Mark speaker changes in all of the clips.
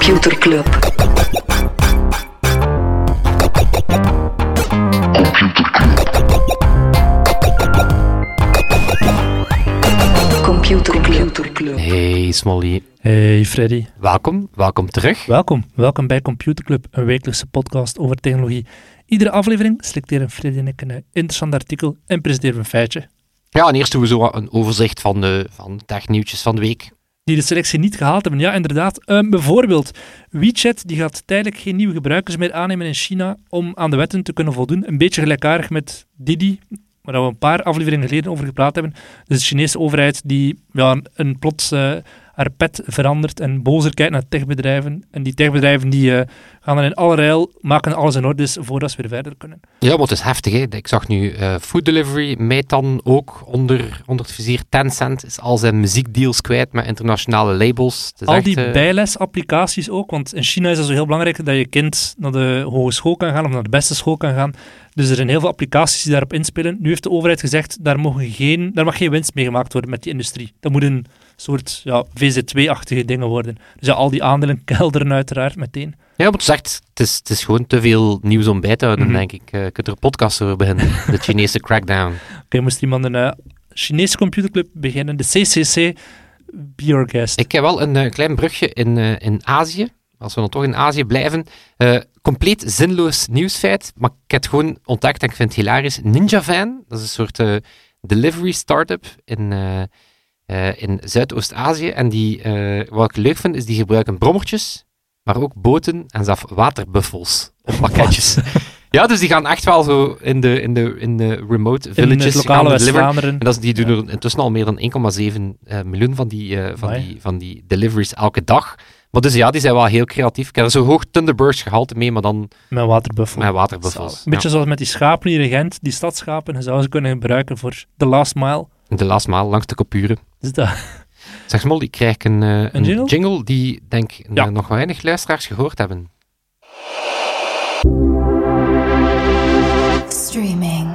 Speaker 1: Computer Club. Computer Club.
Speaker 2: Hey Smolly,
Speaker 3: Hey Freddy,
Speaker 2: welkom, welkom terug.
Speaker 3: welkom. Welkom bij Computer Club, een wekelijkse podcast over technologie. Iedere aflevering selecteren Freddy en ik een eh, interessant artikel en presenteren we een feitje.
Speaker 2: Ja, en eerst doen we zo een overzicht van de, van de technieuwtjes van de week.
Speaker 3: Die de selectie niet gehaald hebben. Ja, inderdaad. Eh, bijvoorbeeld, WeChat die gaat tijdelijk geen nieuwe gebruikers meer aannemen in China om aan de wetten te kunnen voldoen. Een beetje gelijkaardig met Didi, waar we een paar afleveringen geleden over gepraat hebben. Dus de Chinese overheid die ja, een plots eh, haar pet verandert en bozer kijkt naar techbedrijven. En die techbedrijven die eh, gaan dan in alle maken alles in orde voordat ze weer verder kunnen.
Speaker 2: Ja, maar het is heftig. Hè. Ik zag nu eh, Food Delivery, Metan ook onder, onder het vizier. Tencent is al zijn muziekdeals kwijt met internationale labels.
Speaker 3: Al
Speaker 2: echt,
Speaker 3: die
Speaker 2: eh,
Speaker 3: bijlesapplicaties ook, want in China is het zo heel belangrijk dat je kind naar de hogeschool kan gaan of naar de beste school kan gaan. Dus er zijn heel veel applicaties die daarop inspelen. Nu heeft de overheid gezegd, daar, mogen geen, daar mag geen winst mee gemaakt worden met die industrie. Dat moet een soort ja, VZ2-achtige dingen worden. Dus ja, al die aandelen kelderen uiteraard meteen.
Speaker 2: Ja, is echt, het is, het is gewoon te veel nieuws om bij te houden,
Speaker 3: Mhm.
Speaker 2: denk ik. Eh, je kunt er een podcast over beginnen. De Chinese crackdown.
Speaker 3: Oké, moest iemand een eh, Chinese computerclub beginnen, de CCC, be your guest.
Speaker 2: Ik heb wel een eh, klein brugje in, in Azië. Als we dan toch in Azië blijven. Compleet zinloos nieuwsfeit, maar ik heb het gewoon ontdekt en ik vind het hilarisch. Ninja Van, dat is een soort delivery startup in, eh, in Zuidoost-Azië. En die, eh, wat ik leuk vind, is die gebruiken brommertjes, maar ook boten en zelfs waterbuffels op pakketjes. Ja, dus die gaan echt wel zo in de, in de, in de remote
Speaker 3: in
Speaker 2: villages gaan
Speaker 3: lokale. West-Vlaanderen.
Speaker 2: En dat is, die doen er intussen al meer dan 1,7 eh, miljoen van die, van, die, van die deliveries elke dag. Maar dus ja, die zijn wel heel creatief. Ik heb er zo hoog Thunderbirds gehalte mee, maar dan
Speaker 3: Met waterbuffel.
Speaker 2: met waterbuffels.
Speaker 3: Een beetje zoals met die schapen hier in Gent, die stadschapen, je zou ze kunnen gebruiken voor de last mile.
Speaker 2: De laatste maal langs de kopuren.
Speaker 3: Dus dat,
Speaker 2: Zeg Smol, ik krijg een, eh, een,
Speaker 3: jingle?
Speaker 2: jingle? die, denk ik,
Speaker 3: Ja.
Speaker 2: nog weinig luisteraars gehoord hebben.
Speaker 1: Streaming.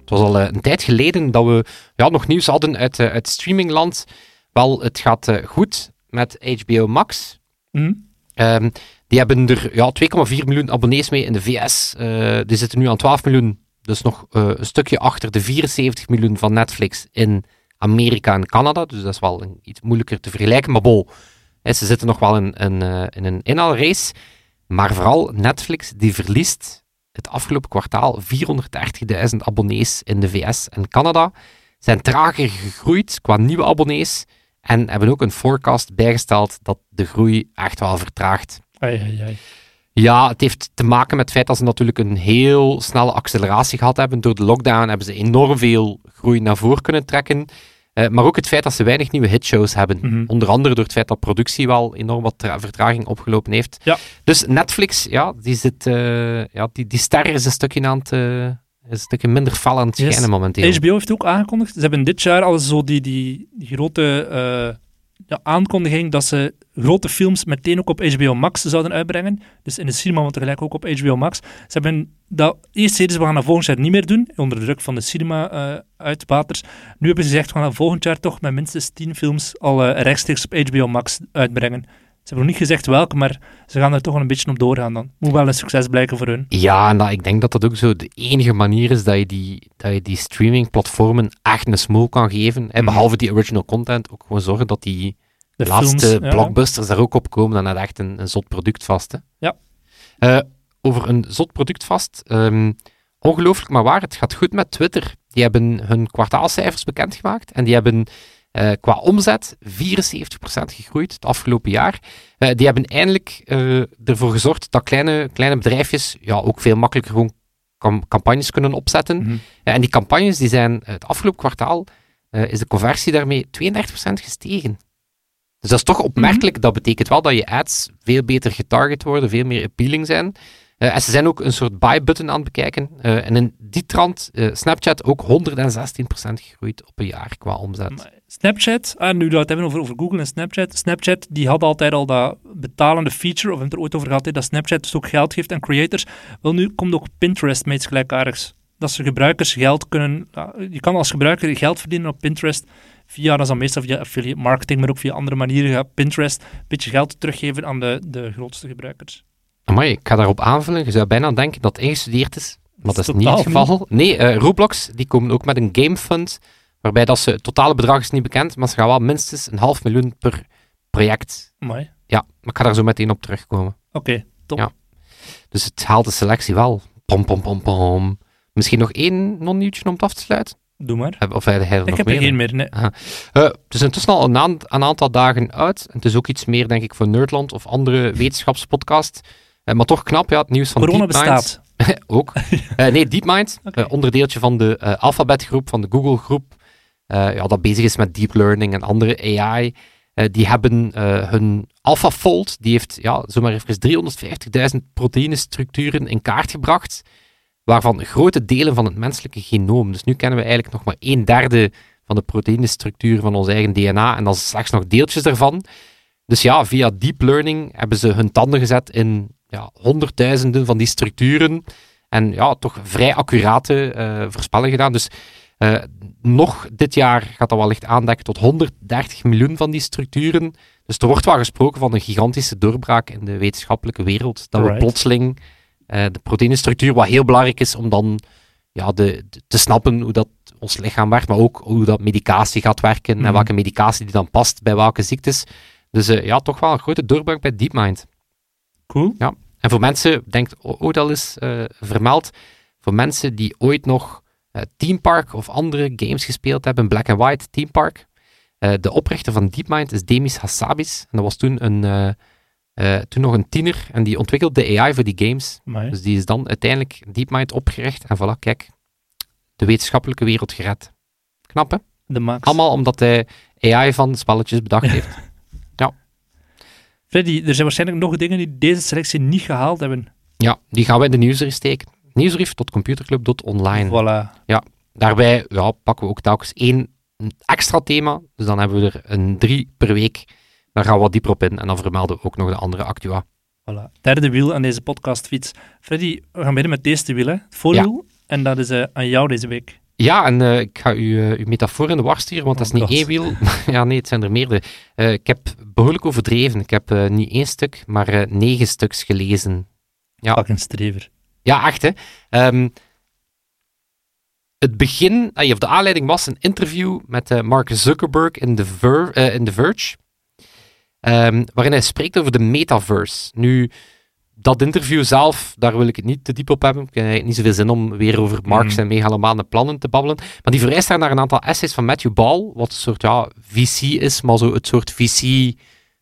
Speaker 2: Het was al eh, een tijd geleden dat we ja, nog nieuws hadden uit, eh, uit streamingland. Wel, het gaat eh, goed met HBO Max.
Speaker 3: hm?
Speaker 2: Ehm, die hebben er ja, 2,4 miljoen abonnees mee in de VS. Eh, die zitten nu aan 12 miljoen, dus nog eh, een stukje achter de 74 miljoen van Netflix in Amerika en Canada. Dus dat is wel een, iets moeilijker te vergelijken. Maar bon, hè, ze zitten nog wel in, eh, in een inhaalrace. Maar vooral Netflix, die verliest het afgelopen kwartaal 430.000 abonnees in de VS en Canada. Zijn trager gegroeid qua nieuwe abonnees. En hebben ook een forecast bijgesteld dat de groei echt wel vertraagt.
Speaker 3: Ai, ai.
Speaker 2: Ja, het heeft te maken met het feit dat ze natuurlijk een heel snelle acceleratie gehad hebben. Door de lockdown hebben ze enorm veel groei naar voren kunnen trekken. Eh, maar ook het feit dat ze weinig nieuwe hitshows hebben.
Speaker 3: Mhm.
Speaker 2: Onder andere door het feit dat productie wel enorm wat tra- vertraging opgelopen heeft.
Speaker 3: Ja.
Speaker 2: Dus Netflix, ja, die, zit, eh, ja die, die ster is een stukje, aan het, eh, is een stukje minder fel aan het
Speaker 3: Yes.
Speaker 2: schijnen momenteel.
Speaker 3: HBO heeft ook aangekondigd, ze hebben dit jaar al zo die, die, die grote eh, ja, aankondiging dat ze grote films meteen ook op HBO Max zouden uitbrengen. Dus in de cinema, maar tegelijk ook op HBO Max. Ze hebben dat eerst zeiden ze, we gaan dat volgend jaar niet meer doen, onder de druk van de cinema-uitbaters. nu hebben ze gezegd, we gaan dat volgend jaar toch met minstens 10 films al eh, rechtstreeks op HBO Max uitbrengen. Ze hebben nog niet gezegd welke, maar ze gaan er toch wel een beetje op doorgaan dan. Moet wel een succes blijken voor hun.
Speaker 2: Ja, en dat, ik denk dat dat ook zo de enige manier is dat je die, dat je die streamingplatformen echt een smoel kan geven. En
Speaker 3: Mhm.
Speaker 2: behalve die original content, ook gewoon zorgen dat die
Speaker 3: De
Speaker 2: laatste
Speaker 3: films, ja.
Speaker 2: blockbusters daar ook op komen. Dan heb je echt een, een zot product vast. Hè.
Speaker 3: Ja.
Speaker 2: Eh, over een zot product vast. ehm, ongelooflijk maar waar, het gaat goed met Twitter. Die hebben hun kwartaalcijfers bekendgemaakt en die hebben eh, qua omzet 74% gegroeid het afgelopen jaar. Eh, die hebben eindelijk eh, ervoor gezorgd dat kleine, kleine bedrijfjes ja, ook veel makkelijker gewoon cam- campagnes kunnen opzetten.
Speaker 3: Mhm.
Speaker 2: En die campagnes die zijn het afgelopen kwartaal is de conversie daarmee 32% gestegen. Dus dat is toch opmerkelijk. Dat betekent wel dat je ads veel beter getarget worden, veel meer appealing zijn. En ze zijn ook een soort buy-button aan het bekijken. En in die trant, Snapchat ook 116% gegroeid op een jaar qua omzet.
Speaker 3: Maar Snapchat, ah, nu dat we het hebben over, over Google en Snapchat. Snapchat die had altijd al dat betalende feature, of we hebben het er ooit over gehad, hè, dat Snapchat dus ook geld geeft aan creators. Wel, nu komt ook Pinterest met iets gelijkaardigs. Dat ze gebruikers geld kunnen... ja, je kan als gebruiker geld verdienen op Pinterest via, dat is dan meestal via affiliate marketing, maar ook via andere manieren, gaat Pinterest een beetje geld teruggeven aan de, de grootste gebruikers.
Speaker 2: Amai, ik ga daarop aanvullen. Je zou bijna denken dat het ingestudeerd is, maar dat is niet het geval. Nee, eh, Roblox die komen ook met een game fund, waarbij dat ze, het totale bedrag is niet bekend, maar ze gaan wel minstens een half miljoen per project.
Speaker 3: Mooi.
Speaker 2: Ja, maar ik ga daar zo meteen op terugkomen.
Speaker 3: Oké, top.
Speaker 2: Ja. Dus het haalt de selectie wel. Pom, pom, pom, pom. Misschien nog één non-nieuwtje om het af te sluiten?
Speaker 3: Doe maar.
Speaker 2: Of er
Speaker 3: Ik
Speaker 2: nog
Speaker 3: heb
Speaker 2: meer?
Speaker 3: er geen meer, nee.
Speaker 2: Eh, het is intussen al een, een aantal dagen uit. Het is ook iets meer, denk ik, voor Nerdland of andere wetenschapspodcasts. Eh, maar toch knap, ja, het nieuws van
Speaker 3: Corona
Speaker 2: DeepMind.
Speaker 3: bestaat.
Speaker 2: ook. Eh, nee, DeepMind,
Speaker 3: Oké.
Speaker 2: eh, onderdeeltje van de Alphabet-groep, van de Google-groep, ja, dat bezig is met deep learning en andere AI. eh, die hebben eh, hun AlphaFold, die heeft ja, zomaar even 350.000 proteïnestructuren in kaart gebracht, waarvan grote delen van het menselijke genoom. Dus nu kennen we eigenlijk nog maar een derde van de proteïnestructuur van ons eigen DNA en dan slechts nog deeltjes daarvan. Dus ja, via deep learning hebben ze hun tanden gezet in ja, honderdduizenden van die structuren en ja, toch vrij accurate eh voorspellingen gedaan. Dus eh, nog dit jaar gaat dat wellicht aandekken tot 130 miljoen van die structuren. Dus er wordt wel gesproken van een gigantische doorbraak in de wetenschappelijke wereld. Dat we plotseling eh, de proteïnestructuur, wat heel belangrijk is om dan ja, de, de- te snappen hoe dat ons lichaam werkt, maar ook hoe dat medicatie gaat werken
Speaker 3: Mhm.
Speaker 2: en welke medicatie die dan past bij welke ziektes. Dus eh, ja, toch wel een grote doorbraak bij DeepMind.
Speaker 3: Cool.
Speaker 2: En voor mensen, denkt ook al eens eh, vermeld, voor mensen die ooit nog Team Park of andere games gespeeld hebben, Black and White Team Park, eh, de oprichter van DeepMind is Demis Hassabis. En dat was toen, een, eh, eh, toen nog een tiener en die ontwikkelde de AI voor die games.
Speaker 3: Amai.
Speaker 2: Dus die is dan uiteindelijk DeepMind opgericht en voilà, kijk, de wetenschappelijke wereld gered. Knap hè?
Speaker 3: De max.
Speaker 2: Allemaal omdat hij AI van spelletjes bedacht heeft.
Speaker 3: Freddy, er zijn waarschijnlijk nog dingen die deze selectie niet gehaald hebben.
Speaker 2: Ja, die gaan we in de nieuwsbrief steken. Nieuwsbrief tot computerclub.online.
Speaker 3: Voilà.
Speaker 2: Daarbij ja, pakken we ook telkens één extra thema. Dus dan hebben we er een drie per week. Daar gaan we wat dieper op in. En dan vermelden we ook nog de andere actua.
Speaker 3: Voilà. Derde wiel aan deze podcastfiets. Freddy, we gaan beginnen met deze wiel, hè. het voorwiel. En dat is eh, aan jou deze week.
Speaker 2: Ja, en eh, ik ga u eh, uw metafoor in de war sturen, want dat is
Speaker 3: Oh
Speaker 2: niet één wiel. ja, nee, het zijn er meerdere. Ik heb behoorlijk overdreven. Ik heb niet één stuk, maar negen stuks gelezen. Ja.
Speaker 3: Pak een strever.
Speaker 2: Ja, echt hè. Ehm, het begin, ah, of de aanleiding was een interview met eh, Mark Zuckerberg in The, Ver, eh, in The Verge, ehm, waarin hij spreekt over de metaverse. Nu, dat interview zelf, daar wil ik het niet te diep op hebben. Ik heb niet zoveel zin om weer over Mark's
Speaker 3: Mhm.
Speaker 2: en megalomane plannen te babbelen. Maar die verwijst daar naar een aantal essays van Matthew Ball, wat een soort ja, VC is, maar zo het soort VC...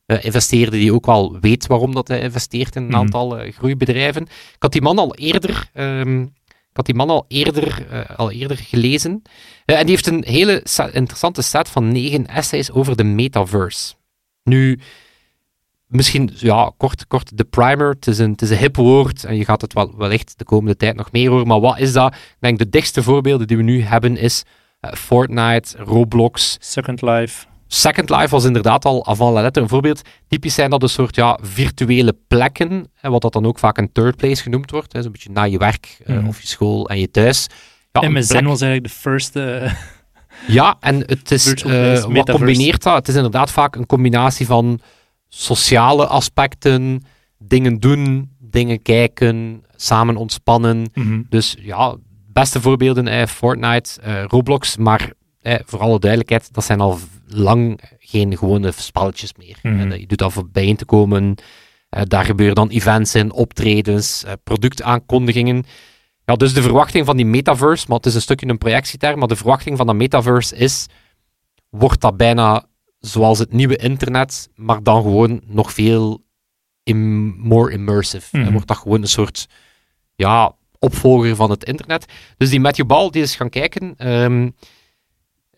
Speaker 2: investeerder die ook wel weet waarom dat hij investeert in een
Speaker 3: Mhm.
Speaker 2: aantal eh, groeibedrijven. Ik had die man al eerder, ehm, ik had die man al eerder, eh, al eerder gelezen. En die heeft een hele interessante set van negen essays over de metaverse. Nu, misschien, ja, kort, kort de primer. Het is, een, het is een hip woord en je gaat het wel, wellicht de komende tijd nog meer horen. Maar wat is dat? Ik denk de dichtste voorbeelden die we nu hebben is Fortnite, Roblox,
Speaker 3: Second Life.
Speaker 2: Second Life was inderdaad al avant la lettre een voorbeeld. Typisch zijn dat een soort ja, virtuele plekken, hè, wat dat dan ook vaak een third place genoemd wordt. hè, Zo'n beetje na je werk, eh,
Speaker 3: Mhm.
Speaker 2: of je school en je thuis. Ja, een
Speaker 3: MSN
Speaker 2: plek-
Speaker 3: was eigenlijk de first... eh,
Speaker 2: ja, en het is, eh, wat combineert dat? Het is inderdaad vaak een combinatie van sociale aspecten, dingen doen, dingen kijken, samen ontspannen.
Speaker 3: mhm.
Speaker 2: Dus ja, beste voorbeelden, eh, Fortnite, Roblox, maar eh, voor alle duidelijkheid, dat zijn al lang geen gewone spelletjes meer.
Speaker 3: Mhm.
Speaker 2: Eh, je doet dat voor bijeen te komen, eh, daar gebeuren dan events in, optredens, eh, productaankondigingen. Ja, dus de verwachting van die metaverse, maar het is een stukje een projectieterm, maar de verwachting van dat metaverse is, wordt dat bijna zoals het nieuwe internet, maar dan gewoon nog veel im- more immersive.
Speaker 3: Mhm.
Speaker 2: Eh, Wordt dat gewoon een soort ja, opvolger van het internet. Dus die Matthew Ball die is gaan kijken ehm,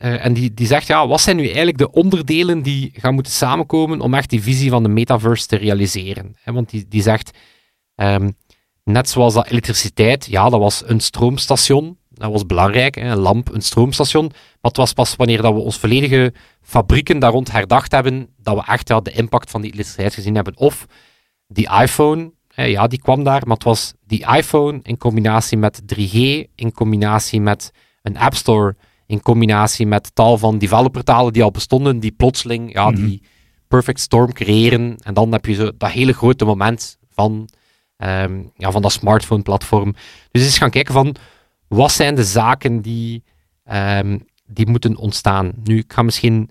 Speaker 2: eh, en die, die zegt, ja, wat zijn nu eigenlijk de onderdelen die gaan moeten samenkomen om echt die visie van de metaverse te realiseren? Want die, die zegt, ehm, net zoals dat elektriciteit, ja, dat was een stroomstation, dat was belangrijk, een lamp, een stroomstation, maar het was pas wanneer dat we ons volledige fabrieken daar rond herdacht hebben, dat we echt de impact van die elektriciteit gezien hebben. Of die iPhone, ja, die kwam daar, maar het was die iPhone in combinatie met 3G, in combinatie met een App Store, in combinatie met tal van developertalen die al bestonden, die plotseling ja,
Speaker 3: Mhm.
Speaker 2: die perfect storm creëren. En dan heb je zo dat hele grote moment van, ehm, ja, van dat smartphone-platform. Dus eens gaan kijken van, wat zijn de zaken die, ehm, die moeten ontstaan? Nu, ik ga misschien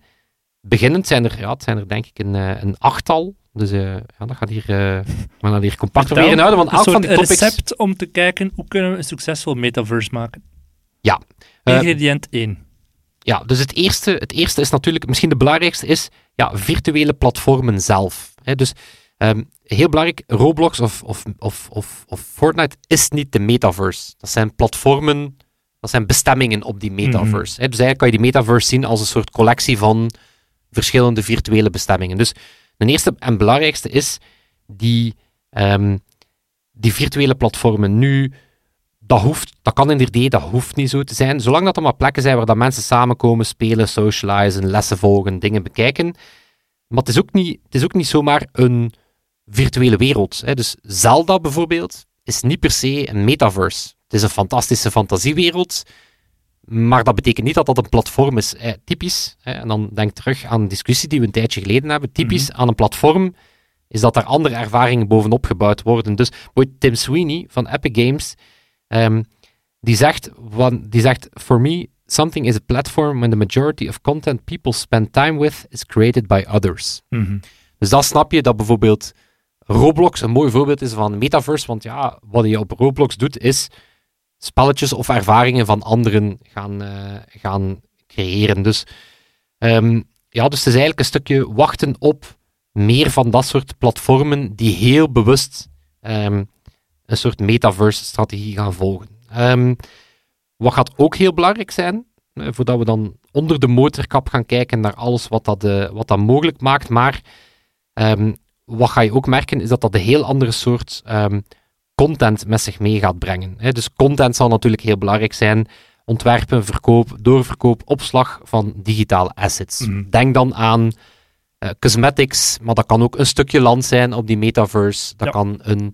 Speaker 2: beginnend zijn er, ja, het zijn er denk ik een, eh, een achttal. Dus eh, ja, dat gaat hier, eh, we gaan hier compact proberen houden, want
Speaker 3: een
Speaker 2: elk van
Speaker 3: soort
Speaker 2: die topics...
Speaker 3: recept om te kijken hoe kunnen we een succesvol metaverse maken.
Speaker 2: Ja. Eh,
Speaker 3: Ingrediënt 1.
Speaker 2: Ja, dus het eerste, het eerste is natuurlijk, misschien de belangrijkste is, ja, virtuele platformen zelf. Hè, dus ehm, heel belangrijk, Roblox of, of, of, of, of Fortnite is niet de metaverse. Dat zijn platformen, dat zijn bestemmingen op die metaverse. hè. Dus eigenlijk kan je die metaverse zien als een soort collectie van verschillende virtuele bestemmingen. Dus de eerste en belangrijkste is die, ehm, die virtuele platformen. Nu, dat, hoeft, dat kan in 3D, dat hoeft niet zo te zijn. Zolang dat er maar plekken zijn waar dat mensen samenkomen, spelen, socializen, lessen volgen, dingen bekijken. Maar het is ook niet, het is ook niet zomaar een virtuele wereld. Hè. Dus Zelda bijvoorbeeld is niet per se een metaverse. Het is een fantastische fantasiewereld, maar dat betekent niet dat dat een platform is. Eh, typisch, hè, en dan denk terug aan een discussie die we een tijdje geleden hebben, typisch aan een platform is dat er andere ervaringen bovenop gebouwd worden. Dus Tim Sweeney van Epic Games, ehm, die zegt, wan- die zegt, for me, something is a platform when the majority of content people spend time with is created by others.
Speaker 3: Mhm.
Speaker 2: Dus dan snap je dat bijvoorbeeld Roblox een mooi voorbeeld is van metaverse, want ja, wat je op Roblox doet is spelletjes of ervaringen van anderen gaan, eh, gaan creëren. Dus, ehm, ja, dus het is eigenlijk een stukje wachten op meer van dat soort platformen die heel bewust ehm, een soort metaverse-strategie gaan volgen. Ehm, wat gaat ook heel belangrijk zijn, eh, voordat we dan onder de motorkap gaan kijken naar alles wat dat, eh, wat dat mogelijk maakt, maar ehm, wat ga je ook merken, is dat dat een heel andere soort ehm, content met zich mee gaat brengen. Hè. Dus content zal natuurlijk heel belangrijk zijn. Ontwerpen, verkoop, doorverkoop, opslag van digitale assets.
Speaker 3: Mhm.
Speaker 2: Denk dan aan eh, cosmetics, maar dat kan ook een stukje land zijn op die metaverse. Dat
Speaker 3: Ja.
Speaker 2: kan een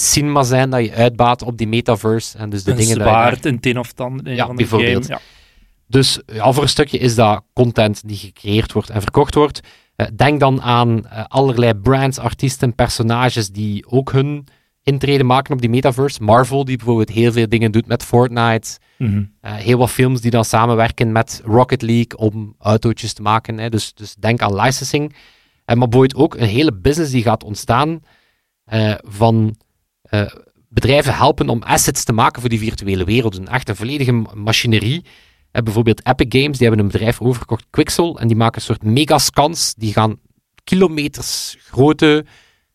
Speaker 2: cinema zijn dat je uitbaat op die metaverse. En dus de
Speaker 3: een
Speaker 2: dingen je
Speaker 3: zwaard, een tin of in
Speaker 2: Ja, bijvoorbeeld.
Speaker 3: game. Ja.
Speaker 2: dus ja, voor een stukje is dat content die gecreëerd wordt en verkocht wordt. Eh, denk dan aan eh, allerlei brands, artiesten, personages die ook hun intrede maken op die metaverse. Marvel, die bijvoorbeeld heel veel dingen doet met Fortnite.
Speaker 3: Mhm.
Speaker 2: Eh, heel wat films die dan samenwerken met Rocket League om autootjes te maken. Hè. Dus, dus denk aan licensing. En maar bijvoorbeeld ook een hele business die gaat ontstaan van eh, bedrijven helpen om assets te maken voor die virtuele wereld. Een echt een volledige ma- machinerie. Eh, bijvoorbeeld Epic Games, die hebben een bedrijf overgekocht, Quixel, en die maken een soort megascans. Die gaan kilometers grote,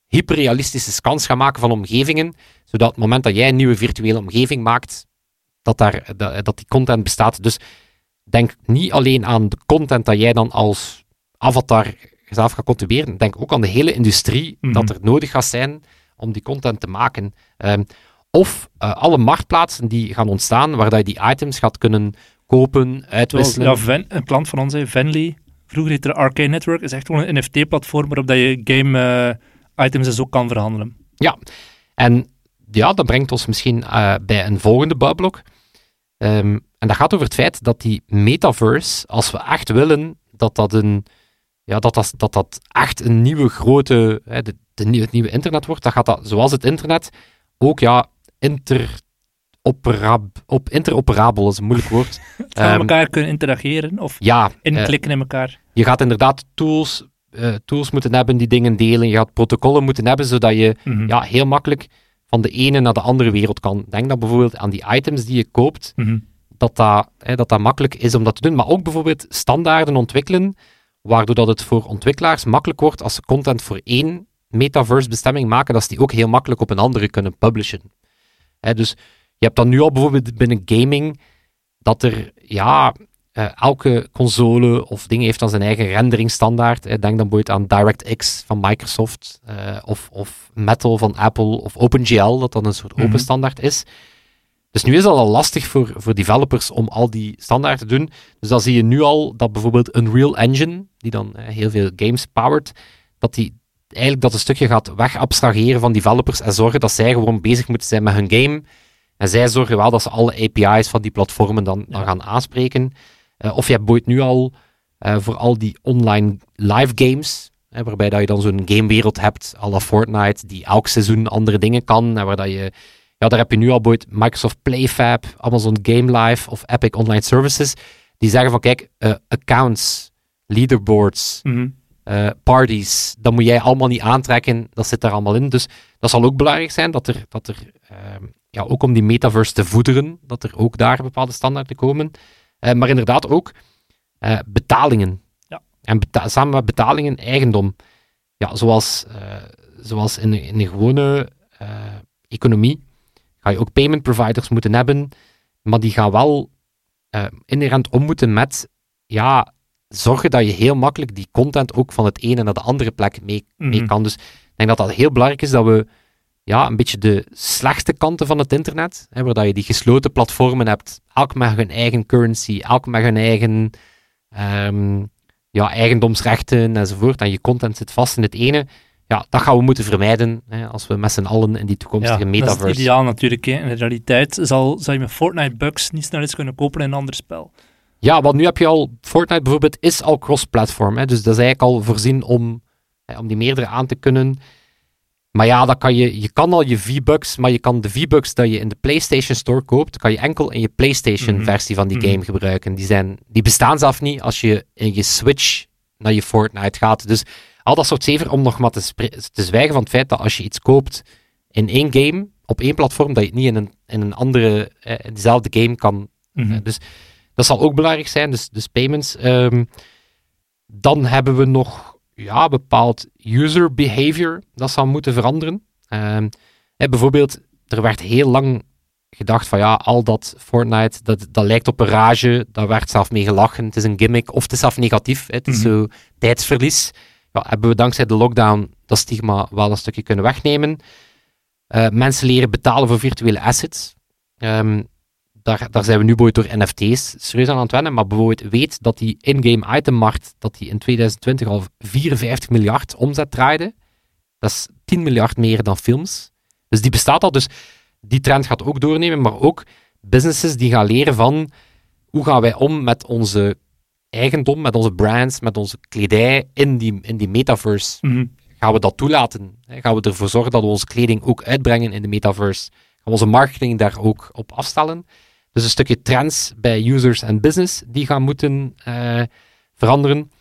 Speaker 2: hyperrealistische scans gaan maken van omgevingen, zodat op het moment dat jij een nieuwe virtuele omgeving maakt, dat, daar, dat, dat die content bestaat. Dus denk niet alleen aan de content dat jij dan als avatar zelf gaat contribueren, denk ook aan de hele industrie
Speaker 3: Mhm.
Speaker 2: dat er nodig gaat zijn om die content te maken. Ehm, of eh, alle marktplaatsen die gaan ontstaan, waar dat je die items gaat kunnen kopen, uitwisselen.
Speaker 3: ja, Ven- een klant van ons, Venly, vroeger heette de Arcade Network, is echt gewoon een NFT-platform waarop dat je game-items en zo kan verhandelen.
Speaker 2: En ja, dat brengt ons misschien eh, bij een volgende bouwblok. Ehm, en dat gaat over het feit dat die metaverse, als we echt willen dat dat een ja, dat, dat, dat, dat echt een nieuwe grote, hè, de, het nieuwe internet wordt, dan gaat dat, zoals het internet, ook ja, interoperab, op, interoperabel is een moeilijk woord.
Speaker 3: Dat we
Speaker 2: Ehm,
Speaker 3: met elkaar kunnen interageren of
Speaker 2: ja, eh,
Speaker 3: inklikken in elkaar.
Speaker 2: je gaat inderdaad tools, eh, tools moeten hebben die dingen delen, je gaat protocollen moeten hebben, zodat je
Speaker 3: Mhm.
Speaker 2: ja, heel makkelijk van de ene naar de andere wereld kan. Denk dan bijvoorbeeld aan die items die je koopt,
Speaker 3: Mhm.
Speaker 2: dat dat, hè, dat dat makkelijk is om dat te doen. Maar ook bijvoorbeeld standaarden ontwikkelen, waardoor dat het voor ontwikkelaars makkelijk wordt als ze content voor één metaverse bestemming maken, dat ze die ook heel makkelijk op een andere kunnen publishen. Dus je hebt dan nu al bijvoorbeeld binnen gaming, dat er, ja, eh, elke console of ding heeft dan zijn eigen renderingstandaard. Hè. Denk dan bijvoorbeeld aan DirectX van Microsoft, eh, of, of Metal van Apple, of OpenGL, dat dan een soort
Speaker 3: Mhm.
Speaker 2: open standaard is. Dus nu is dat al lastig voor, voor developers om al die standaarden te doen. Dus dan zie je nu al dat bijvoorbeeld Unreal Engine, die dan eh, heel veel games powert, dat die eigenlijk dat een stukje gaat wegabstraheren van developers en zorgen dat zij gewoon bezig moeten zijn met hun game. En zij zorgen wel dat ze alle API's van die platformen dan, gaan aanspreken. Eh, of je hebt nu al eh, voor al die online live games, hè, waarbij dat je dan zo'n gamewereld hebt, à la Fortnite, die elk seizoen andere dingen kan, en waar dat je, ja, daar heb je nu al bijvoorbeeld Microsoft PlayFab, Amazon Game Live of Epic Online Services, die zeggen van, kijk, eh, accounts, leaderboards,
Speaker 3: Mhm.
Speaker 2: eh, parties, dat moet jij allemaal niet aantrekken, dat zit daar allemaal in. Dus dat zal ook belangrijk zijn, dat er, dat er ehm, ja, ook om die metaverse te voederen, dat er ook daar bepaalde standaarden komen. Eh, maar inderdaad ook betalingen.
Speaker 3: Ja.
Speaker 2: En beta- samen met betalingen eigendom. Ja, zoals, zoals in, een- in een gewone economie ga je ook payment providers moeten hebben, maar die gaan wel eh, inherent om moeten met ja, zorgen dat je heel makkelijk die content ook van het ene naar de andere plek mee, mee
Speaker 3: Mhm.
Speaker 2: kan. Dus ik denk dat dat heel belangrijk is dat we ja, een beetje de slechte kanten van het internet, hè, waar dat je die gesloten platformen hebt, elk met hun eigen currency, elk met hun eigen ehm, ja, eigendomsrechten enzovoort, en je content zit vast in het ene, ja, dat gaan we moeten vermijden hè, als we met z'n allen in die toekomstige
Speaker 3: Ja, dat is
Speaker 2: metaverse...
Speaker 3: het ideaal natuurlijk. Hè. In de realiteit zal, zal je met Fortnite bucks niet snel iets kunnen kopen in een ander spel.
Speaker 2: Ja, want nu heb je al, Fortnite bijvoorbeeld is al cross-platform, hè, dus dat is eigenlijk al voorzien om, hè, om die meerdere aan te kunnen. Maar ja, dat kan je, je kan al je V-Bucks, maar je kan de V-Bucks dat je in de PlayStation Store koopt, kan je enkel in je PlayStation-versie van die
Speaker 3: Mhm.
Speaker 2: game gebruiken. Die, zijn, die bestaan zelf niet als je in je Switch naar je Fortnite gaat. Dus al dat soort zever, om nog maar te, te zwijgen van het feit dat als je iets koopt in één game, op één platform, dat je het niet in een, in een andere, eh, in dezelfde game kan
Speaker 3: Mhm.
Speaker 2: eh, dus dat zal ook belangrijk zijn, dus, dus payments. Ehm, dan hebben we nog ja, bepaald user behavior dat zal moeten veranderen. Hè, bijvoorbeeld, er werd heel lang gedacht van ja, al dat Fortnite, dat, dat lijkt op een rage, daar werd zelf mee gelachen, het is een gimmick, of het is zelf negatief, het is
Speaker 3: Mhm.
Speaker 2: zo tijdsverlies. Ja, hebben we dankzij de lockdown dat stigma wel een stukje kunnen wegnemen. Eh, mensen leren betalen voor virtuele assets. Ehm, daar, daar zijn we nu bijvoorbeeld door NFT's serieus aan aan het wennen, maar bijvoorbeeld weet dat die in-game itemmarkt, dat die in 2020 al 54 miljard omzet draaide. Dat is 10 miljard meer dan films. Dus die bestaat al, dus die trend gaat ook doornemen, maar ook businesses die gaan leren van hoe gaan wij om met onze eigendom, met onze brands, met onze kledij in die, in die metaverse
Speaker 3: Mhm.
Speaker 2: gaan we dat toelaten? Gaan we ervoor zorgen dat we onze kleding ook uitbrengen in de metaverse? Gaan we onze marketing daar ook op afstellen? Dus een stukje trends bij users en business die gaan moeten eh, veranderen.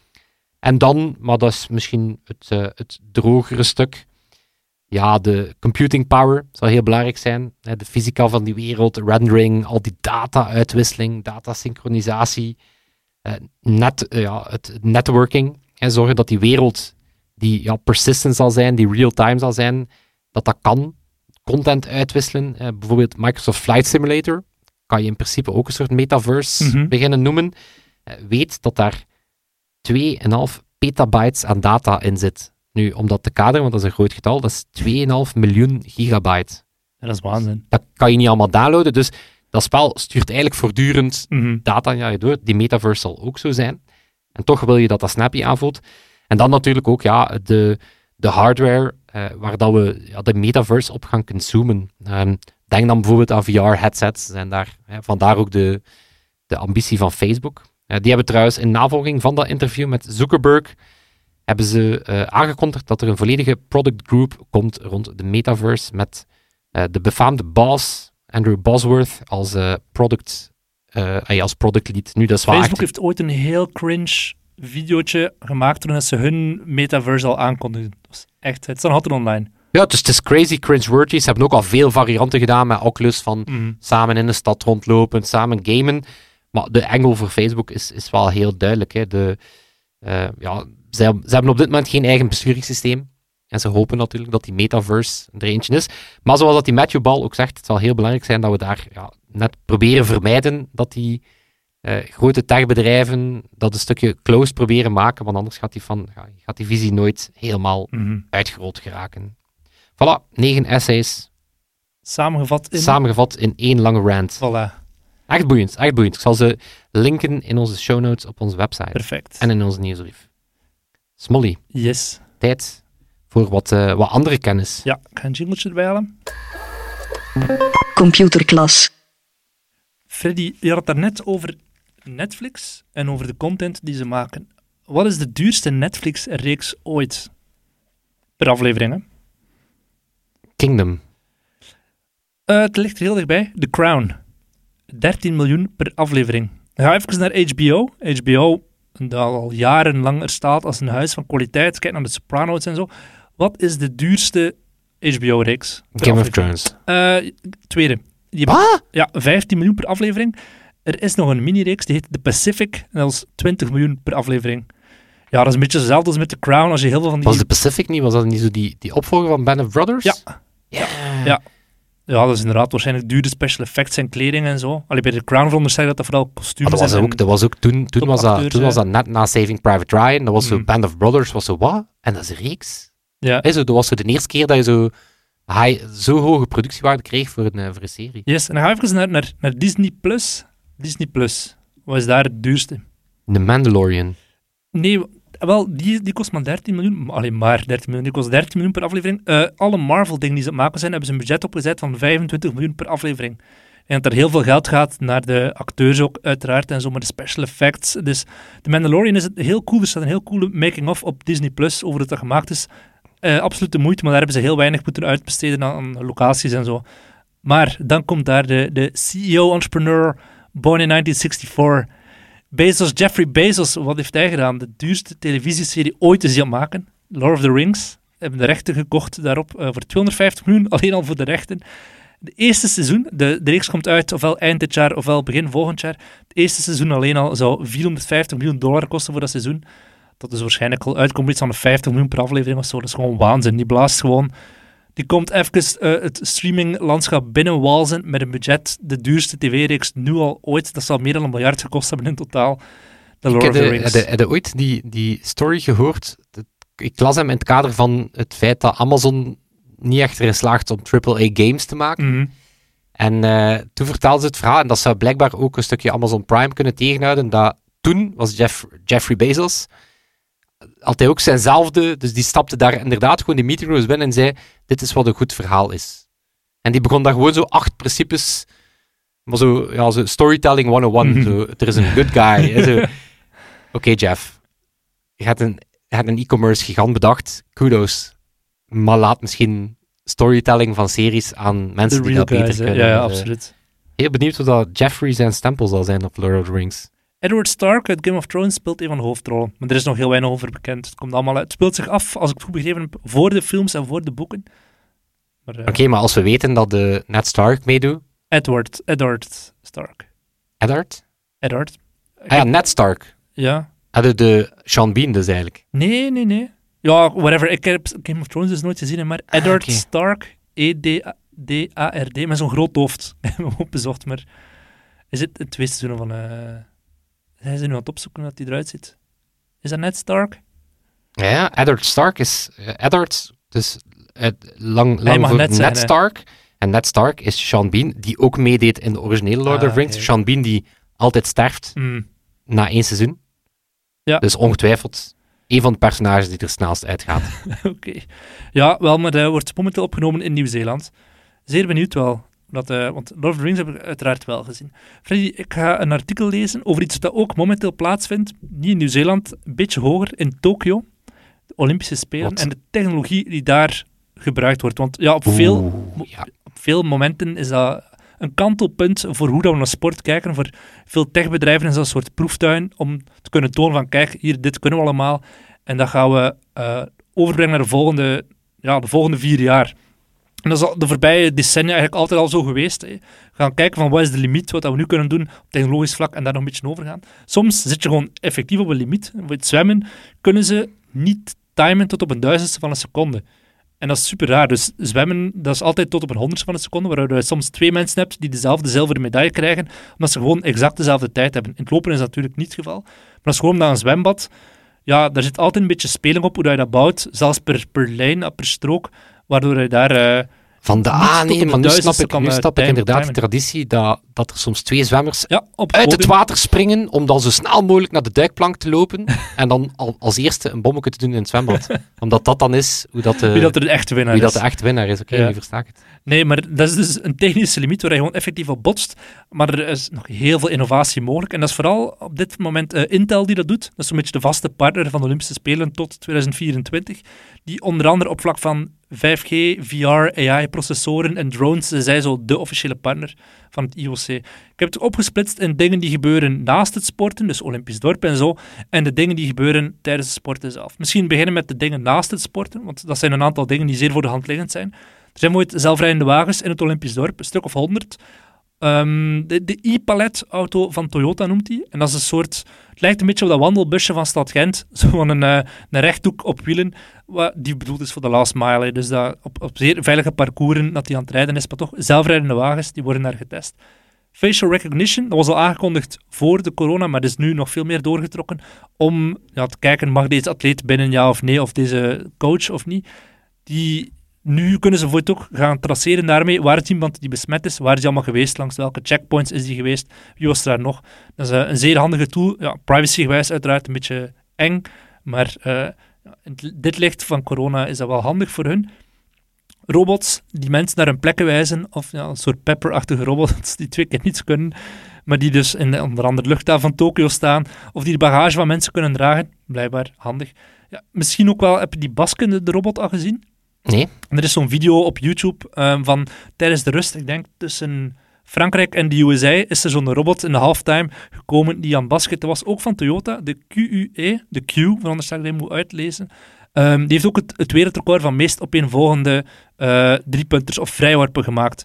Speaker 2: En dan, maar dat is misschien het, eh, het drogere stuk, ja, de computing power zal heel belangrijk zijn. Hè? De fysica van die wereld, rendering, al die data-uitwisseling, datasynchronisatie, eh, net, eh, ja, het networking. Hè? Zorgen dat die wereld die ja, persistent zal zijn, die real-time zal zijn, dat dat kan. Content uitwisselen. eh, bijvoorbeeld Microsoft Flight Simulator kan je in principe ook een soort metaverse
Speaker 3: Mhm.
Speaker 2: beginnen noemen. Weet dat daar 2,5 petabytes aan data in zit. Nu, om dat te kaderen, want dat is een groot getal, dat is 2,5 miljoen gigabyte.
Speaker 3: Ja, dat is waanzin.
Speaker 2: Dat kan je niet allemaal downloaden, dus dat spel stuurt eigenlijk voortdurend
Speaker 3: Mhm.
Speaker 2: data naar je door. Die metaverse zal ook zo zijn. En toch wil je dat dat snappy aanvoelt. En dan natuurlijk ook ja, de, de hardware eh, waar dat we ja, de metaverse op gaan consumen. Ehm, denk dan bijvoorbeeld aan VR-headsets. Zijn daar, hè, vandaar ook de, de ambitie van Facebook. Eh, die hebben trouwens in navolging van dat interview met Zuckerberg hebben ze eh, aangekondigd dat er een volledige product group komt rond de metaverse met eh, de befaamde boss Andrew Bosworth als eh, product ja, als product lead. Nu, dat is
Speaker 3: Facebook
Speaker 2: echt-
Speaker 3: heeft ooit een heel cringe videootje gemaakt toen ze hun metaverse al aankondigden. Dat was echt, het staat nog altijd online.
Speaker 2: Ja, dus het is crazy cringe-worthy. Ze hebben ook al veel varianten gedaan met Oculus van
Speaker 3: Mhm.
Speaker 2: samen in de stad rondlopen, samen gamen. Maar de angle voor Facebook is, is wel heel duidelijk. Hè. De, ja, ze, hebben- ze hebben op dit moment geen eigen besturingssysteem. En ze hopen natuurlijk dat die metaverse er eentje is. Maar zoals dat die Matthew Ball ook zegt, het zal heel belangrijk zijn dat we daar ja, net proberen vermijden dat die eh, grote techbedrijven dat een stukje close proberen maken, want anders gaat die, van, ja, gaat die visie nooit helemaal
Speaker 3: Mhm.
Speaker 2: uitgerold geraken. Voilà, negen essays,
Speaker 3: Samengevat in...
Speaker 2: samengevat in één lange rant.
Speaker 3: Voilà,
Speaker 2: Echt boeiend, echt boeiend. Ik zal ze linken in onze show notes op onze website
Speaker 3: perfect.
Speaker 2: en in onze nieuwsbrief. Smolly,
Speaker 3: Yes.
Speaker 2: tijd voor wat, eh, wat andere kennis.
Speaker 3: Ja, ik ga een jingletje erbij halen.
Speaker 1: Computerklas.
Speaker 3: Freddy, je had het daarnet over Netflix en over de content die ze maken. Wat is de duurste Netflix-reeks ooit? Per aflevering, hè?
Speaker 2: Kingdom.
Speaker 3: Eh, het ligt er heel dichtbij. The Crown. 13 miljoen per aflevering. Ga even naar HBO. HBO, dat al jarenlang er staat als een huis van kwaliteit. Kijk naar de Sopranos en zo. Wat is de duurste HBO-reeks?
Speaker 2: Game of? Thrones.
Speaker 3: Eh, tweede. Die hebben-
Speaker 2: Wat?
Speaker 3: Ja, 15 miljoen per aflevering. Er is nog een mini-reeks, die heet The Pacific. En dat is 20 miljoen per aflevering. Ja, dat is een beetje hetzelfde als met The Crown. Als je heel veel van die...
Speaker 2: Was de Pacific niet? Was dat niet zo die, die opvolger van Band of Brothers?
Speaker 3: Ja.
Speaker 2: Ja.
Speaker 3: Ja. Ja, dat is inderdaad waarschijnlijk dure special effects en kleding en zo. Allee, bij The Crown veronderstel dat dat vooral kostuums
Speaker 2: dat was
Speaker 3: en-
Speaker 2: ook, dat was ook toen, toen, was dat, toen was dat net na Saving Private Ryan. Dat was zo
Speaker 3: Mm.
Speaker 2: Band of Brothers, was zo wat? En dat is een reeks.
Speaker 3: Ja.
Speaker 2: Hè, zo, dat was zo de eerste keer dat je zo, high, zo hoge productiewaarde kreeg voor een, eh, voor een serie.
Speaker 3: Yes, en dan ga ik even naar, naar, naar Disney+. Plus. Disney+. Plus. Wat is daar het duurste?
Speaker 2: The Mandalorian.
Speaker 3: Nee, wel, die, die kost maar 13 miljoen. Alleen maar 13 miljoen. Die kost 13 miljoen per aflevering. Eh, alle Marvel-dingen die ze maken zijn, hebben ze een budget opgezet van 25 miljoen per aflevering. En dat er heel veel geld gaat naar de acteurs ook, uiteraard, en zo, maar de special effects. Dus The Mandalorian is het heel cool. Er staat een heel coole making-of op Disney Plus over hoe dat gemaakt is. Eh, absoluut de moeite, maar daar hebben ze heel weinig moeten uitbesteden aan, aan locaties en zo. Maar dan komt daar de, de CEO-entrepreneur, born in 1964, Bezos, Jeffrey Bezos, wat heeft hij gedaan? De duurste televisieserie ooit aan het maken. Lord of the Rings. Hebben de rechten gekocht daarop eh, voor 250 miljoen, alleen al voor de rechten. De eerste seizoen, de, reeks komt uit ofwel eind dit jaar ofwel begin volgend jaar. Het eerste seizoen alleen al zou 450 miljoen dollar kosten voor dat seizoen. Dat is waarschijnlijk al uitkomt iets van 50 miljoen per aflevering of zo. Dat is gewoon waanzin. Die blaast gewoon. Die komt even eh, het streaminglandschap binnenwalzen met een budget. De duurste tv-reeks nu al ooit. Dat zal meer dan een miljard gekost hebben in totaal. The Lord
Speaker 2: Ik
Speaker 3: of the Rings.
Speaker 2: heb je- heb ooit die, die story gehoord? Ik las hem in het kader van het feit dat Amazon niet echt erin slaagt om AAA games te maken.
Speaker 3: Mhm.
Speaker 2: En eh, toen vertelde ze het verhaal, en dat zou blijkbaar ook een stukje Amazon Prime kunnen tegenhouden, dat toen was Jeff, Jeffrey Bezos, had hij ook zijnzelfde, dus die stapte daar inderdaad gewoon die meeting rooms binnen en zei, dit is wat een goed verhaal is. En die begon daar gewoon zo acht principes, maar zo, ja, zo storytelling 101,
Speaker 3: Mhm.
Speaker 2: zo, er is een good guy. Oké Jeff, je hebt een, je hebt een e-commerce gigant bedacht, kudos, maar laat misschien storytelling van series aan mensen
Speaker 3: The
Speaker 2: die dat beter
Speaker 3: guys,
Speaker 2: kunnen.
Speaker 3: Ja, ja,
Speaker 2: eh,
Speaker 3: absoluut.
Speaker 2: Heel benieuwd hoe dat Jeffrey zijn stempel zal zijn op Lord of the Rings.
Speaker 3: Edward Stark uit Game of Thrones speelt een van de hoofdrollen. Maar er is nog heel weinig over bekend. Het komt allemaal uit. Het speelt zich af, als ik het goed begrepen heb, voor de films en voor de boeken. Eh,
Speaker 2: Oké, maar als we weten dat de Ned Stark meedoet,
Speaker 3: Edward, Edward Stark.
Speaker 2: Eddard?
Speaker 3: Edward.
Speaker 2: Ah ja, Ned Stark.
Speaker 3: Ja.
Speaker 2: Ah, de, de Sean Bean dus eigenlijk.
Speaker 3: Nee, nee, nee. Ja, whatever. Ik heb Game of Thrones dus nooit gezien, maar Edward
Speaker 2: oké.
Speaker 3: Stark, E E-D-A-R-D, met zo'n groot hoofd. Ik heb hem opgezocht, maar is het het tweede seizoen van... eh zijn ze nu aan het opzoeken dat hij eruit ziet? Is dat Ned Stark?
Speaker 2: Ja, ja, Eddard Stark is... eh, Eddard, dus het lang, lang voor
Speaker 3: Ned
Speaker 2: Ned,
Speaker 3: hè.
Speaker 2: Stark. En Ned Stark is Sean Bean, die ook meedeed in de originele Lord
Speaker 3: Ah,
Speaker 2: of the Rings. Sean Bean die altijd sterft
Speaker 3: Hmm.
Speaker 2: na één seizoen.
Speaker 3: Ja.
Speaker 2: Dus ongetwijfeld een van de personages die er snelst uitgaat.
Speaker 3: Oké. Ja, wel, maar dat wordt momenteel opgenomen in Nieuw-Zeeland. Zeer benieuwd wel. Dat, eh, want Lord of the Rings heb ik uiteraard wel gezien. Freddy, ik ga een artikel lezen over iets dat ook momenteel plaatsvindt. Niet in Nieuw-Zeeland, een beetje hoger, in Tokio. De Olympische Spelen.
Speaker 2: Wat?
Speaker 3: En de technologie die daar gebruikt wordt. Want ja, op veel,
Speaker 2: ja.
Speaker 3: op veel momenten is dat een kantelpunt voor hoe dat we naar sport kijken. Voor veel techbedrijven is dat een soort proeftuin om te kunnen tonen van kijk, hier, dit kunnen we allemaal. En dat gaan we eh, overbrengen naar de volgende, ja, de volgende vier jaar. En dat is de voorbije decennia eigenlijk altijd al zo geweest. Hè. Gaan kijken van wat is de limiet, wat we nu kunnen doen op technologisch vlak en daar nog een beetje over gaan. Soms zit je gewoon effectief op een limiet. Bij het zwemmen kunnen ze niet timen tot op een duizendste van een seconde. En dat is super raar. Dus zwemmen, dat is altijd tot op een honderdste van een seconde, waardoor je soms twee mensen hebt die dezelfde zilveren medaille krijgen, omdat ze gewoon exact dezelfde tijd hebben. In het lopen is dat natuurlijk niet het geval. Maar is gewoon dat een zwembad, ja, daar zit altijd een beetje speling op hoe dat je dat bouwt, zelfs per, per lijn, per strook, waardoor je daar
Speaker 2: Van de,
Speaker 3: Niet tot
Speaker 2: nee, maar nu snap ik, nu snap ik inderdaad de traditie dat, dat er soms twee zwemmers
Speaker 3: Ja,
Speaker 2: uit het water springen om dan zo snel mogelijk naar de duikplank te lopen en dan al, als eerste een bommetje te doen in het zwembad. Omdat dat dan is hoe dat de,
Speaker 3: Wie dat de echte winnaar
Speaker 2: wie
Speaker 3: is.
Speaker 2: dat de echte winnaar is. Oké,
Speaker 3: Ja.
Speaker 2: nu versta ik het.
Speaker 3: Nee, maar dat is dus een technische limiet waar je gewoon effectief op botst. Maar er is nog heel veel innovatie mogelijk. En dat is vooral op dit moment eh, Intel die dat doet. Dat is zo'n beetje de vaste partner van de Olympische Spelen tot 2024. Die onder andere op vlak van 5G, VR, AI-processoren en drones zijn zo de officiële partner van het IOC. Ik heb het opgesplitst in dingen die gebeuren naast het sporten, dus Olympisch dorp en zo, en de dingen die gebeuren tijdens het sporten zelf. Misschien beginnen met de dingen naast het sporten, want dat zijn een aantal dingen die zeer voor de hand liggend zijn. Er zijn ooit zelfrijdende wagens in het Olympisch dorp, een stuk of honderd. Ehm, de de e-palet-auto van Toyota noemt hij. En dat is een soort... Het lijkt een beetje op dat wandelbusje van Stad Gent. Zo een, eh, een rechthoek op wielen, wat, die bedoeld is voor de last mile. Dus dat op, op zeer veilige parcoursen dat hij aan het rijden is. Maar toch, zelfrijdende wagens, die worden daar getest. Facial recognition, dat was al aangekondigd voor de corona, maar is nu nog veel meer doorgetrokken om ja, te kijken, mag deze atleet binnen ja of nee, of deze coach of niet. Die, nu kunnen ze voor het ook gaan traceren daarmee, waar is iemand die besmet is, waar is hij allemaal geweest, langs welke checkpoints is die geweest, wie was daar nog. Dat is eh, een zeer handige tool, ja, privacygewijs uiteraard een beetje eng, maar in dit licht van corona is dat wel handig voor hun robots die mensen naar hun plekken wijzen, of een soort pepperachtige robots die twee keer niets kunnen, maar die dus in de, onder andere de luchthaven van Tokio staan, of die de bagage van mensen kunnen dragen. Blijkbaar handig. Ja, misschien ook wel, heb je die Basken, de robot, al gezien?
Speaker 2: Nee?
Speaker 3: En er is zo'n video op YouTube ehm, van tijdens de rust, ik denk tussen Frankrijk en de USA, is er zo'n robot in de halftime gekomen die aan basket was, ook van Toyota, de QUE, de Q, veronderstel ik dat je moet uitlezen. Ehm, die heeft ook het, het wereldrecord van meest opeenvolgende eh driepunters of vrijworpen gemaakt.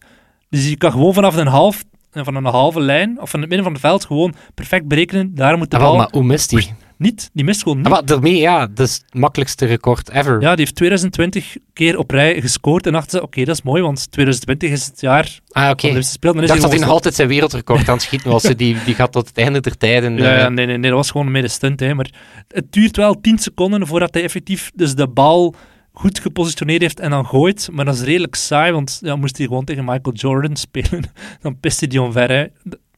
Speaker 3: Dus je kan gewoon vanaf een half, eh, van een halve lijn, of van het midden van het veld, gewoon perfect berekenen, daar moet de
Speaker 2: Ah,
Speaker 3: bal
Speaker 2: maar hoe mist die?
Speaker 3: Niet, die mist gewoon niet.
Speaker 2: Ah, maar daarmee, ja, dat is het makkelijkste record ever.
Speaker 3: Ja, die heeft 2020 keer op rij gescoord en dachten ze, oké, dat is mooi, want 2020 is het jaar
Speaker 2: ah, oké. Ik dacht dat hij nog altijd zijn wereldrecord aan het schieten was. die, die gaat tot het einde der tijden.
Speaker 3: Ja,
Speaker 2: eh,
Speaker 3: ja, nee, nee, nee, dat was gewoon een mede stunt. Hè. Maar het duurt wel 10 seconden voordat hij effectief dus de bal goed gepositioneerd heeft en dan gooit. Maar dat is redelijk saai, want ja, moest hij gewoon tegen Michael Jordan spelen, dan pist hij die omver. Hè.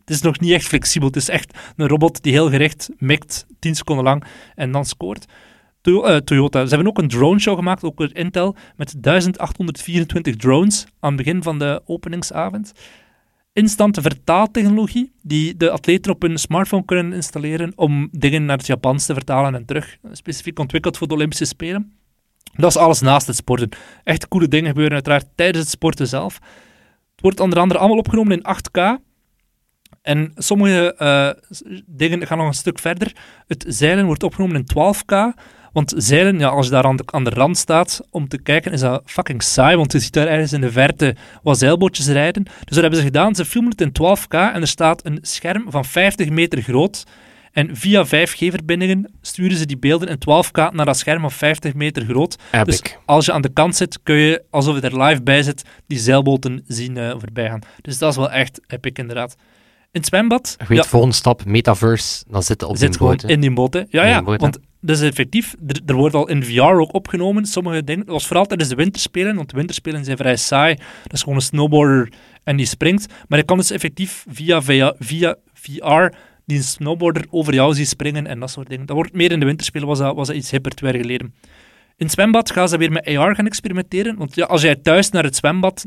Speaker 3: Het is nog niet echt flexibel. Het is echt een robot die heel gericht mikt, 10 seconden lang, en dan scoort. Eh, Toyota. Ze hebben ook een drone show gemaakt, ook door Intel, met 1824 drones aan het begin van de openingsavond. Instante vertaaltechnologie, die de atleten op hun smartphone kunnen installeren om dingen naar het Japans te vertalen en terug. Specifiek ontwikkeld voor de Olympische Spelen. Dat is alles naast het sporten. Echt coole dingen gebeuren uiteraard tijdens het sporten zelf. Het wordt onder andere allemaal opgenomen in 8K. En sommige eh, dingen gaan nog een stuk verder. Het zeilen wordt opgenomen in 12K. Want zeilen, ja, als je daar aan de, aan de rand staat om te kijken, is dat fucking saai. Want je ziet daar ergens in de verte wat zeilbootjes rijden. Dus dat hebben ze gedaan. Ze filmen het in 12K en er staat een scherm van 50 meter groot. En via 5G-verbindingen sturen ze die beelden in 12K naar dat scherm van 50 meter groot. Dus als je aan de kant zit, kun je, alsof je er live bij zit, die zeilboten zien eh voorbij gaan. Dus dat is wel echt epic, inderdaad. In het zwembad
Speaker 2: Je weet,
Speaker 3: ja,
Speaker 2: volgende stap, metaverse, dan zitten op
Speaker 3: zit
Speaker 2: die boot. hè.
Speaker 3: in die boot. hè. Ja,
Speaker 2: In
Speaker 3: ja,
Speaker 2: boot,
Speaker 3: want is effectief. Er, er wordt al in VR ook opgenomen. Sommige dingen, dat was vooral tijdens de winterspelen, want de winterspelen zijn vrij saai. Dat is gewoon een snowboarder en die springt. Maar je kan dus effectief via, via, via VR die snowboarder over jou zien springen en dat soort dingen. Dat wordt meer in de winterspelen, was dat, was dat iets hipper twee jaar geleden. In het zwembad gaan ze weer met AR gaan experimenteren. Want ja, als jij thuis naar het zwembad,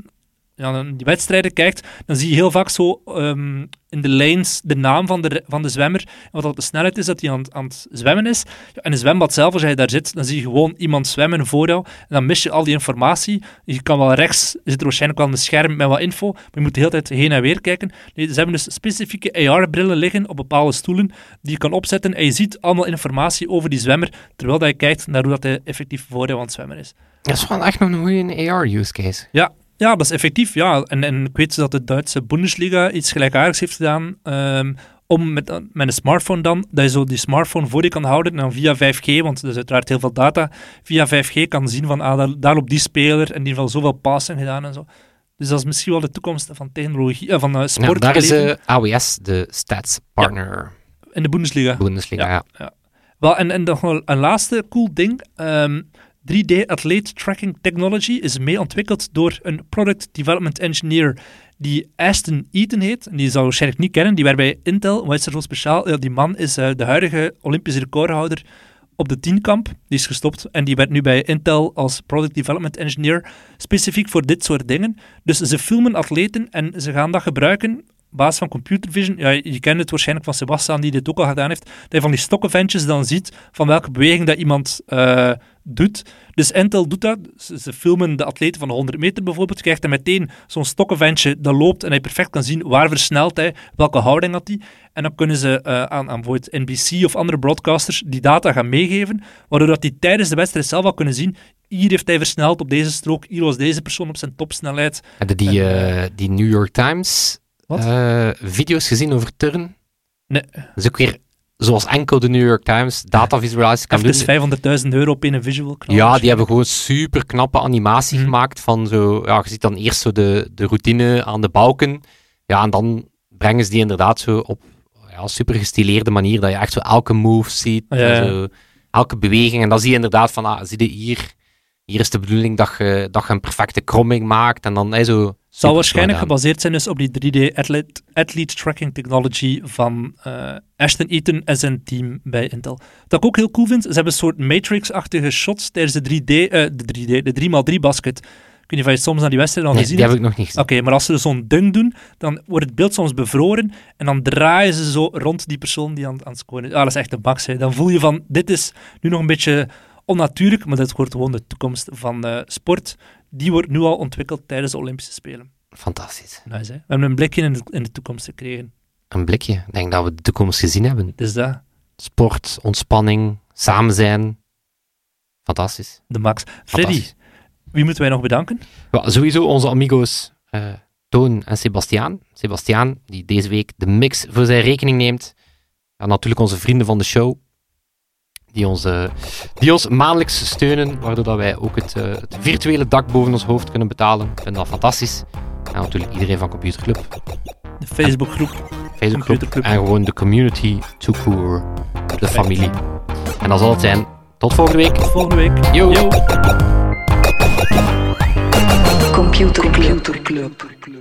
Speaker 3: ja, die wedstrijden kijkt, dan zie je heel vaak zo ehm, in de lanes de naam van de, van de zwemmer. En wat dat de snelheid is dat hij aan, het- aan het zwemmen is. Ja, in het zwembad zelf, als jij daar zit, dan zie je gewoon iemand zwemmen voor jou. En dan mis je al die informatie. Je kan wel rechts, zit er waarschijnlijk wel een scherm met wat info, maar je moet de hele tijd heen en weer kijken. Nee, ze hebben dus specifieke AR-brillen liggen op bepaalde stoelen die je kan opzetten en je ziet allemaal informatie over die zwemmer, terwijl dat je kijkt naar hoe dat hij effectief voor jou aan het zwemmen is.
Speaker 2: Dat is wel echt nog een goede AR-use case.
Speaker 3: Ja, ja, dat is effectief. Ja. En, en ik weet dat de Duitse Bundesliga iets gelijkaardigs heeft gedaan. ehm, om met, met een smartphone dan, dat je zo die smartphone voor je kan houden en dan via 5G, want er is uiteraard heel veel data, via 5G kan zien van, ah, daar, daar op die speler en die heeft al zoveel passen gedaan en zo. Dus dat is misschien wel de toekomst van technologie, eh, van eh,
Speaker 2: Ja,
Speaker 3: sport.
Speaker 2: daar is eh, AWS de stats partner.
Speaker 3: in de Bundesliga.
Speaker 2: Bundesliga, ja.
Speaker 3: Wel, en, en nog wel een laatste cool ding. Ehm, 3D Athlete Tracking Technology is mee ontwikkeld door een Product Development Engineer die Aston Eaton heet. En die zou waarschijnlijk niet kennen. Die werkt bij Intel. Wat is er zo speciaal? Ja, die man is uh, de huidige Olympische recordhouder op de tienkamp. Die is gestopt en die werkt nu bij Intel als Product Development Engineer, specifiek voor dit soort dingen. Dus ze filmen atleten en ze gaan dat gebruiken basis van computer vision, ja, je kent het waarschijnlijk van Sebastian die dit ook al gedaan heeft, dat je van die stokkenventjes dan ziet van welke beweging dat iemand uh, doet. Dus Intel doet dat. Ze, filmen de atleten van de 100 meter bijvoorbeeld. Je krijgt dan meteen zo'n stokkenventje dat loopt en hij perfect kan zien waar versnelt hij, welke houding had hij. En dan kunnen ze uh, aan, aan bijvoorbeeld NBC of andere broadcasters die data gaan meegeven, waardoor dat die tijdens de wedstrijd zelf al kunnen zien hier heeft hij versneld op deze strook, hier was deze persoon op zijn topsnelheid.
Speaker 2: Hadden die, uh, die New York Times uh, video's gezien over turn?
Speaker 3: Nee.
Speaker 2: Dat is ook weer zoals enkel de New York Times data visualisatie
Speaker 3: kan doen. 500.000 euro op een visual
Speaker 2: knal. Ja, die hebben gewoon super knappe animatie mm. gemaakt van zo, ja, je ziet dan eerst zo de, de routine aan de balken. Ja, en dan brengen ze die inderdaad zo op ja, super gestileerde manier, dat je echt zo elke move ziet, ja. zo, elke beweging. En dan zie je inderdaad van, ah, zie je hier, hier is de bedoeling dat je, dat je een perfecte kromming maakt. En dan hey, zo
Speaker 3: zal waarschijnlijk gebaseerd zijn dus op die 3D athlete, athlete tracking technology van uh, Ashton Eaton en zijn team bij Intel. Wat ik ook heel cool vind, ze hebben een soort Matrix-achtige shots tijdens de 3D, uh, eh, de 3D, de 3x3 basket. Ik weet niet of je soms naar die wedstrijd al
Speaker 2: nee,
Speaker 3: gezien
Speaker 2: die heb ik nog niet gezien.
Speaker 3: Oké, maar als ze zo'n dunk doen, dan wordt het beeld soms bevroren en dan draaien ze zo rond die persoon die aan, aan het scoren is. Ah, dat is echt een bak. Dan voel je van, dit is nu nog een beetje onnatuurlijk, maar dat wordt gewoon de toekomst van uh, sport die wordt nu al ontwikkeld tijdens de Olympische Spelen.
Speaker 2: Fantastisch.
Speaker 3: Nice, hè? We hebben een blikje in de, in de toekomst gekregen.
Speaker 2: Een blikje? Ik denk dat we de toekomst gezien hebben.
Speaker 3: Dus dat.
Speaker 2: Sport, ontspanning, samen zijn. Fantastisch.
Speaker 3: De max. Freddy, wie moeten wij nog bedanken?
Speaker 2: Ja, sowieso onze amigo's uh, Toon en Sebastiaan. Sebastiaan, die deze week de mix voor zijn rekening neemt. Ja, natuurlijk onze vrienden van de show die ons, uh, die ons maandelijks steunen, waardoor dat wij ook het, uh, het, virtuele dak boven ons hoofd kunnen betalen. Ik vind dat fantastisch. En natuurlijk iedereen van Computerclub.
Speaker 3: De Facebookgroep.
Speaker 2: Facebookgroep en gewoon de community to poor. De familie. En dat zal het zijn. Tot volgende week.
Speaker 3: Tot volgende week.
Speaker 2: Yo.
Speaker 3: Yo.
Speaker 1: Computerclub. Computerclub.